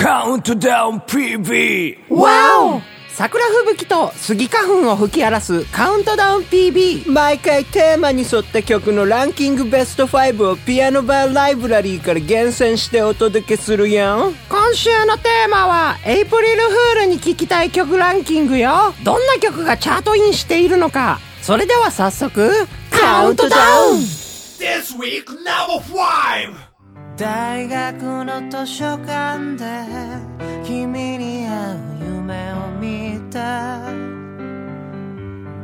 カウントダウン PV! わお桜吹雪とスギ花粉を吹き荒らすカウントダウン PB 毎回テーマに沿った曲のランキングベスト5をピアノバーライブラリーから厳選してお届けするやん今週のテーマはエイプリルフールに聴きたい曲ランキングよ。どんな曲がチャートインしているのか。それでは早速カウントダウン This week, number five. 大学の図書館で君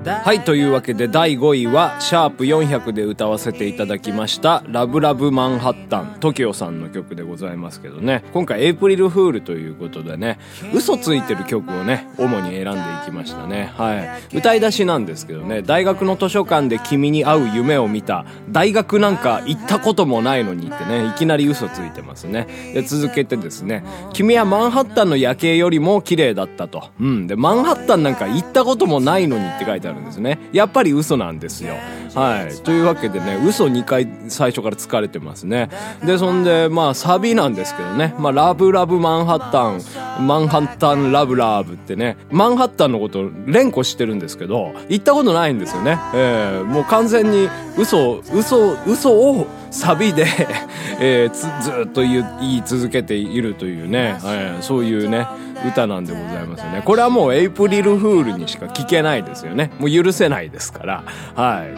はい、というわけで第5位は、シャープ400で歌わせていただきました、ラブラブマンハッタン、TOKIO さんの曲でございますけどね、今回エイプリルフールということでね、嘘ついてる曲をね、主に選んでいきましたね。はい。歌い出しなんですけどね、大学の図書館で君に会う夢を見た、大学なんか行ったこともないのにってね、いきなり嘘ついてますね。で、続けてですね、君はマンハッタンの夜景よりも綺麗だったと。うん。で、マンハッタンなんか行ったこともないのにって書いてあるんですね。やっぱり嘘なんですよ。はい。というわけでね、嘘2回最初から疲れてますね。で、そんで、まあ、サビなんですけどね。まあ、ラブラブマンハッタン、マンハッタンラブラブってね、マンハッタンのこと連呼してるんですけど、行ったことないんですよね。えー、もう完全に嘘、嘘、嘘をサビで、えー、つずっと言い言い続けているというね、えーそういうね、歌なんでございますよね。これはもうエイプリルフールにしか聞けないですよね。もう許せないですから。はい。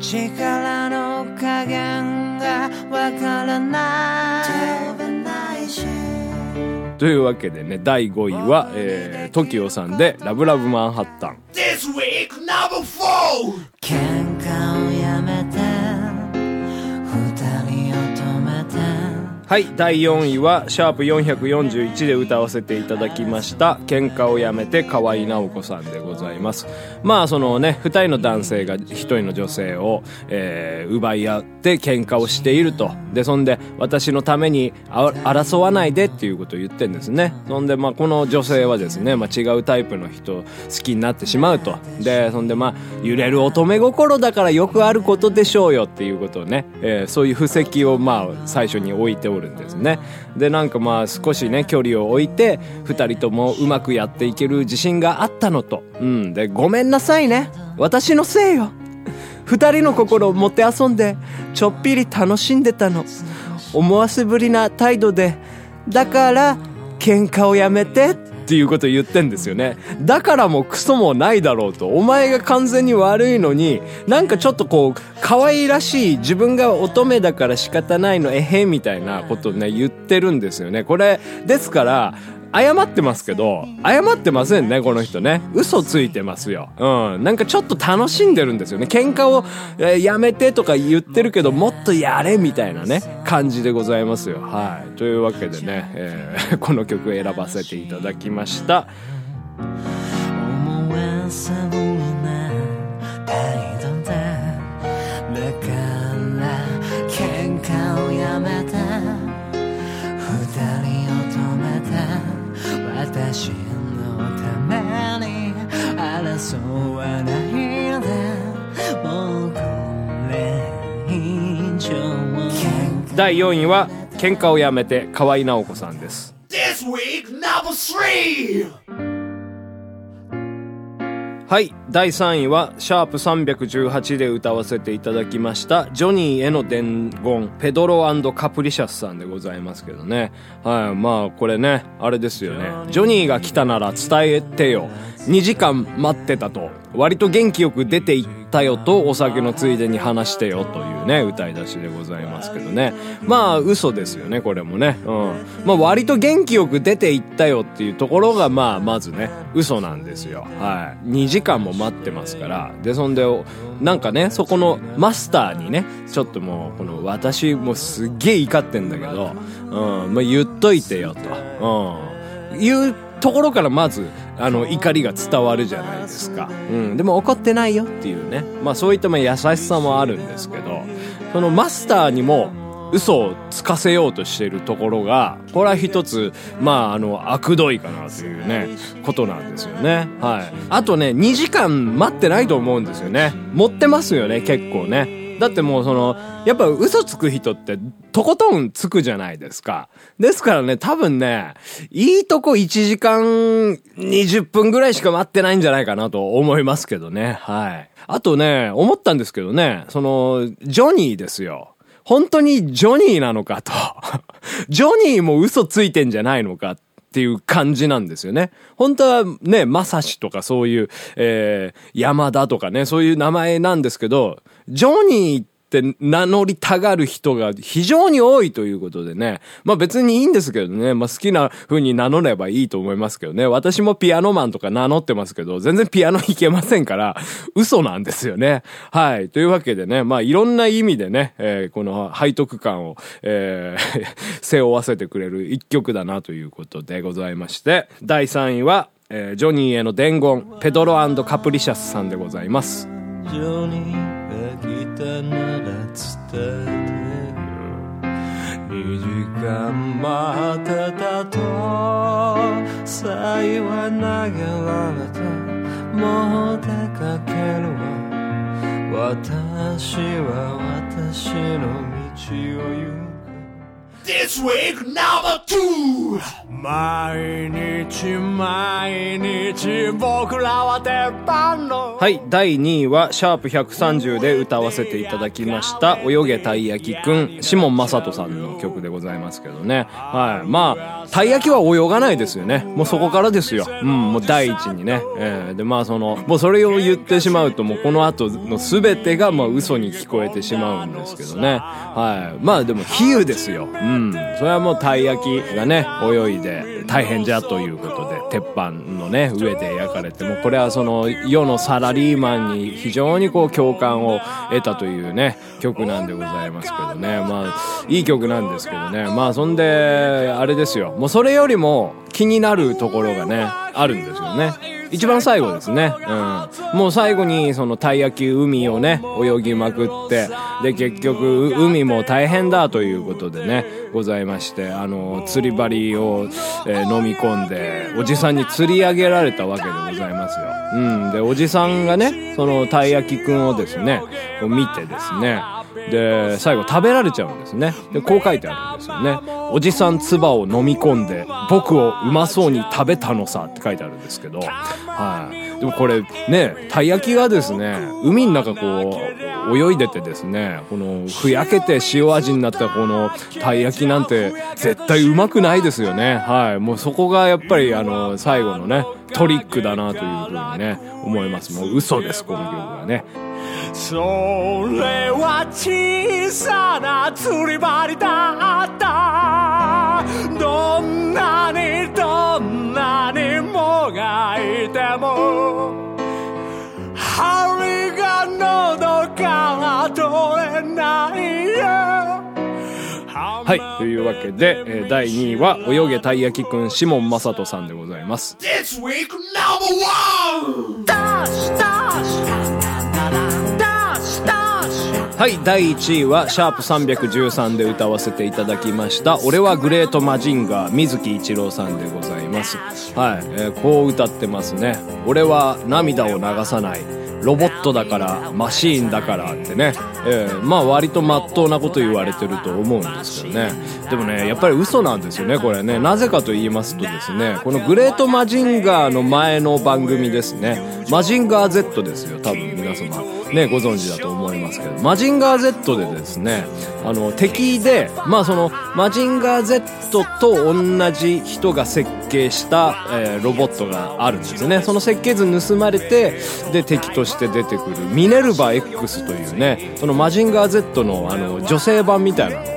力の加減がわからないというわけでね、第5位は、えー、TOKIO さんで、ラブラブマンハッタン。This week, number four. はい、第4位は、シャープ441で歌わせていただきました、喧嘩をやめて河合直子さんでございます。まあ、そのね、二人の男性が一人の女性を、えー奪い合って喧嘩をしていると。で、そんで、私のために争わないでっていうことを言ってんですね。そんで、まあ、この女性はですね、まあ、違うタイプの人好きになってしまうと。で、そんで、まあ、揺れる乙女心だからよくあることでしょうよっていうことをね、えーそういう布石を、まあ、最初に置いておるんですね。で、なんかまあ、少しね、距離を置いて、2人ともうまくやっていける自信があったのと。うん。で、ごめんなさいね。私のせいよ。2人の心をもてあそんで、ちょっぴり楽しんでたの。思わせぶりな態度で、だから、喧嘩をやめてってっていうことを言ってんですよね。だからもうクソもないだろうと。お前が完全に悪いのに、なんかちょっとこう、可愛らしい自分が乙女だから仕方ないの、えへんみたいなことをね、言ってるんですよね。これ、ですから、謝ってますけど、謝ってませんね、この人ね。嘘ついてますよ。うん。なんかちょっと楽しんでるんですよね。喧嘩を、えーやめてとか言ってるけど、もっとやれみたいなね、感じでございますよ。はい。というわけでね、えー この曲選ばせていただきました。思わせぶりな第4位は、喧嘩をやめて、河合直子さんです。This week, number three. はい。第3位は、シャープ318で歌わせていただきました、ジョニーへの伝言、ペドロカプリシャスさんでございますけどね。はい。まあ、これね、あれですよね。ジョニーが来たなら伝えてよ。2時間待ってたと。割と元気よく出て行ったよとお酒のついでに話してよというね歌い出しでございますけどね。まあ嘘ですよねこれもね。うん。まあ割と元気よく出て行ったよっていうところがまあまずね嘘なんですよ。はい。2時間も待ってますから。でそんでなんかねそこのマスターにねちょっともうこの私もうすっげえ怒ってんだけどうん。まあ言っといてよと。うん。いうところからまずあの怒りが伝わるじゃないですか、う。ん、でも怒ってないよっていうね。まあそういったまあ優しさもあるんですけどそのマスターにも嘘をつかせようとしているところがこれは一つまああの悪どいかなというねことなんですよね。はい。あとね2時間待ってないと思うんですよね。持ってますよね結構ねだってもうその、やっぱ嘘つく人って、とことんつくじゃないですか。ですからね、多分ね、いいとこ1時間20分ぐらいしか待ってないんじゃないかなと思いますけどね。はい。あとね、思ったんですけどね、その、ジョニーですよ。本当にジョニーなのかと。ジョニーも嘘ついてんじゃないのかってっていう感じなんですよね。本当はね、まさしとかそういう、えー、山田とかね、そういう名前なんですけど、ジョニーってって名乗りたがる人が非常に多いということでね。まあ別にいいんですけどね。まあ好きな風に名乗ればいいと思いますけどね。私もピアノマンとか名乗ってますけど、全然ピアノ弾けませんから、嘘なんですよね。はい。というわけでね、まあいろんな意味でね、えー、この背徳感を、えー 背負わせてくれる一曲だなということでございまして、第3位は、えージョニーへの伝言、ペドロカプリシャスさんでございます。たなら伝えて2時間待ってたと。さえは投げられた。もう出かけるわ。私は私の道を行く。This week number two. 毎日毎日僕らは鉄板のはい、第2位は、シャープ130で歌わせていただきました、泳げたい焼きくん、シモンマサトさんの曲でございますけどね。はい。まあ、たい焼きは泳がないですよね。もうそこからですよ。うん、もう第一にね。えーで、まあその、もうそれを言ってしまうと、もうこの後の全てが、まあ嘘に聞こえてしまうんですけどね。はい。まあでも、比喩ですよ。うん。それはもうたい焼きがね、泳いで大変じゃということで、鉄板のね、上で焼かれて、もこれはその世のサラリーマンに非常にこう共感を得たというね、曲なんでございますけどね。まあ、いい曲なんですけどね。まあそんで、あれですよ。もうそれよりも気になるところがね、あるんですよね。一番最後ですね。うん。もう最後にそのたい焼き海をね、泳ぎまくって、で結局海も大変だということでね、ございまして、あの、釣り針を、えー飲み込んで、おじさんに釣り上げられたわけでございますよ。うん。で、おじさんがね、そのたい焼きくんをですね、こう見てですね、で、最後食べられちゃうんですね。で、こう書いてあるんですよね。おじさん唾を飲み込んで、僕をうまそうに食べたのさって書いてあるんですけど、はい。でもこれね、たい焼きがですね、海の中こう、泳いでてですね、この、ふやけて塩味になったこの、たい焼きなんて、絶対うまくないですよね。はい。もうそこがやっぱりあの、最後のね、トリックだなというふうにね、思います。もう嘘です、この曲がね。それは小さな釣り針だったどんなにどんなにもがいても針が喉から取れないよはい。というわけで、えー第2位は、泳げたい焼きくん、シモンマサトさんでございます。This week number one. はい、第1位は、シャープ313で歌わせていただきました、俺はグレートマジンガー、水木一郎さんでございます。はい、えーこう歌ってますね。俺は涙を流さない。ロボットだから、マシーンだからってね。えーまあ割と真っ当なこと言われてると思うんですけどね。でもね、やっぱり嘘なんですよね、これね。なぜかと言いますとですね、このグレートマジンガーの前の番組ですね。マジンガー Z ですよ、多分皆様。ね、ご存知だと思いますけど。マジンガー Z でですね、あの、敵で、まあその、マジンガー Z と同じ人が設計した、えーロボットがあるんですね。その設計図盗まれて、で、敵として出てくる、ミネルヴァ X というね、そのマジンガー Z の、あの、女性版みたいなのが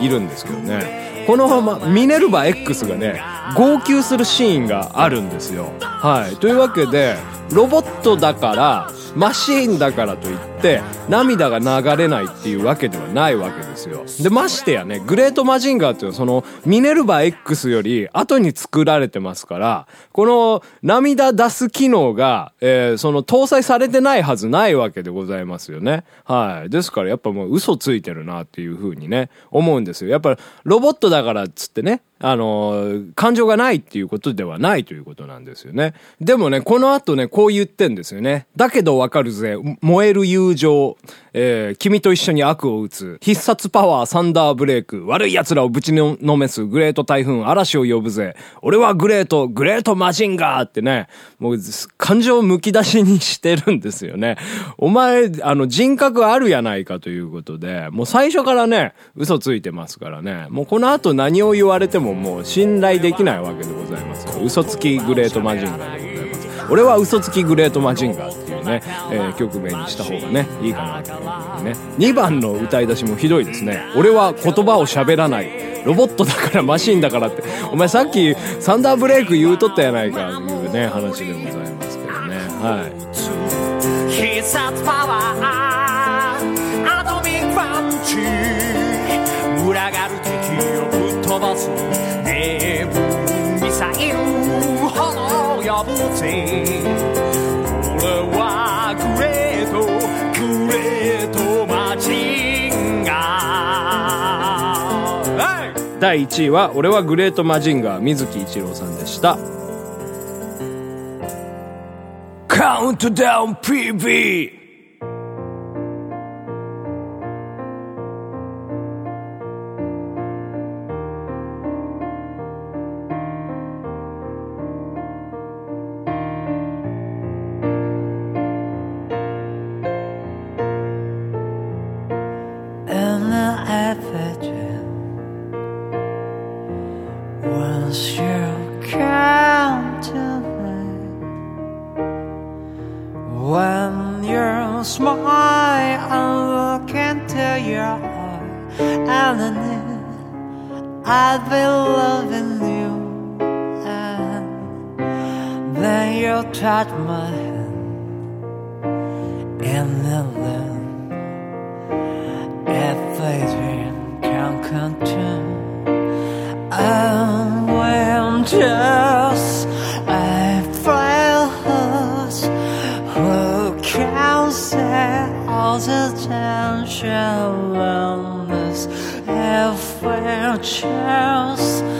いるんですけどね。このまま、ミネルヴァ X がね、号泣するシーンがあるんですよ。はい。というわけで、ロボットだから、マシーンだからといって、涙が流れないっていうわけではないわけです。よ。で、ましてやね、グレートマジンガーっていうのはその、ミネルヴァ X より後に作られてますから、この涙出す機能が、えーその搭載されてないはずないわけでございますよね。はい。ですからやっぱもう嘘ついてるなっていうふうにね、思うんですよ。やっぱロボットだからっつってね、あの感情がないっていうことではないということなんですよね。でもね、この後ね、こう言ってんですよね。だけどわかるぜ、燃える友情、えー君と一緒に悪を打つ、必殺パワーサンダーブレイク、悪い奴らをぶちのめす、グレート台風、嵐を呼ぶぜ、俺はグレート、グレートマジンガーってね、もう感情をむき出しにしてるんですよね。お前、あの、人格あるやないかということで、もう最初からね、嘘ついてますからね、もうこの後何を言われてももう信頼できないわけでございます。嘘つきグレートマジンガーでございます。俺は嘘つきグレートマジンガーね、えー曲名にした方がね、いいかなというね。2番の歌い出しもひどいですね。俺は言葉を喋らない。ロボットだからマシンだからって。お前さっきサンダーブレイク言うとったやないかというね、話でございますけどね。はい。必殺パワーアトミックパンチ群がる敵をぶっ飛ばすネブミサイル炎を呼ぶぜ第1位は、俺はグレートマジンガー、水木一郎さんでした。カウントダウン PB!「you touch my hand In the land everything can continue. And when just I fails, who can say all the tension wellness? Every chance I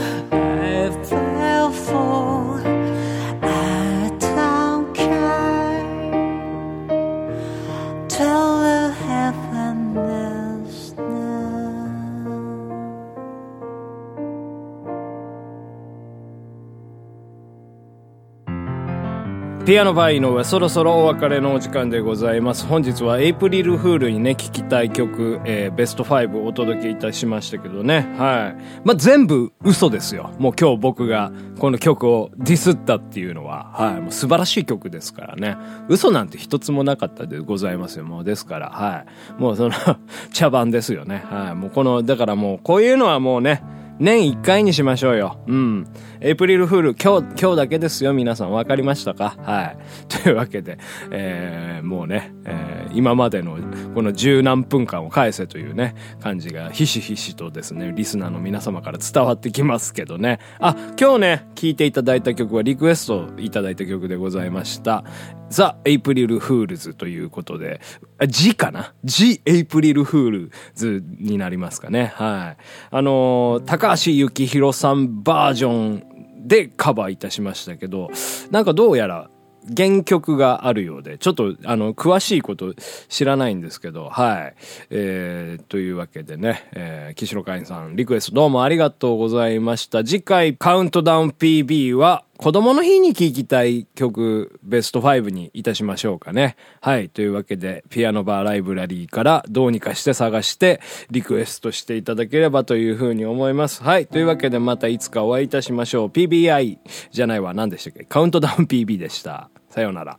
ピアノバー井上、そろそろお別れのお時間でございます。本日はエイプリルフールにね、聴きたい曲、えーベスト5お届けいたしましたけどね。はい。まあ、全部嘘ですよ。もう今日僕がこの曲をディスったっていうのは、はい。もう素晴らしい曲ですからね。嘘なんて一つもなかったでございますよ。もうですから、はい。もうその、茶番ですよね。はい。もうこの、だからもうこういうのはもうね、年一回にしましょうよ。うん。エイプリルフール、今日、今日だけですよ、皆さん。わかりましたか？はい。というわけで、えー、もうね、えー、今までのこの十何分間を返せというね、感じがひしひしとですね、リスナーの皆様から伝わってきますけどね。あ、今日ね、聴いていただいた曲はリクエストいただいた曲でございました。ザ・エイプリルフールズということで、あ G かな ?G エイプリルフールズになりますかね。はい。あのー高橋幸宏さんバージョンでカバーいたしましたけど、なんかどうやら原曲があるようで、ちょっとあの、詳しいこと知らないんですけど、はい。えー、というわけでね、えー、岸野会員さんリクエストどうもありがとうございました。次回カウントダウン PB は、子供の日に聴きたい曲ベスト5にいたしましょうかね。はい。というわけで、ピアノバーライブラリーからどうにかして探してリクエストしていただければというふうに思います。はい。というわけでまたいつかお会いいたしましょう。PBI じゃないわ。何でしたっけ？カウントダウン PB でした。さようなら。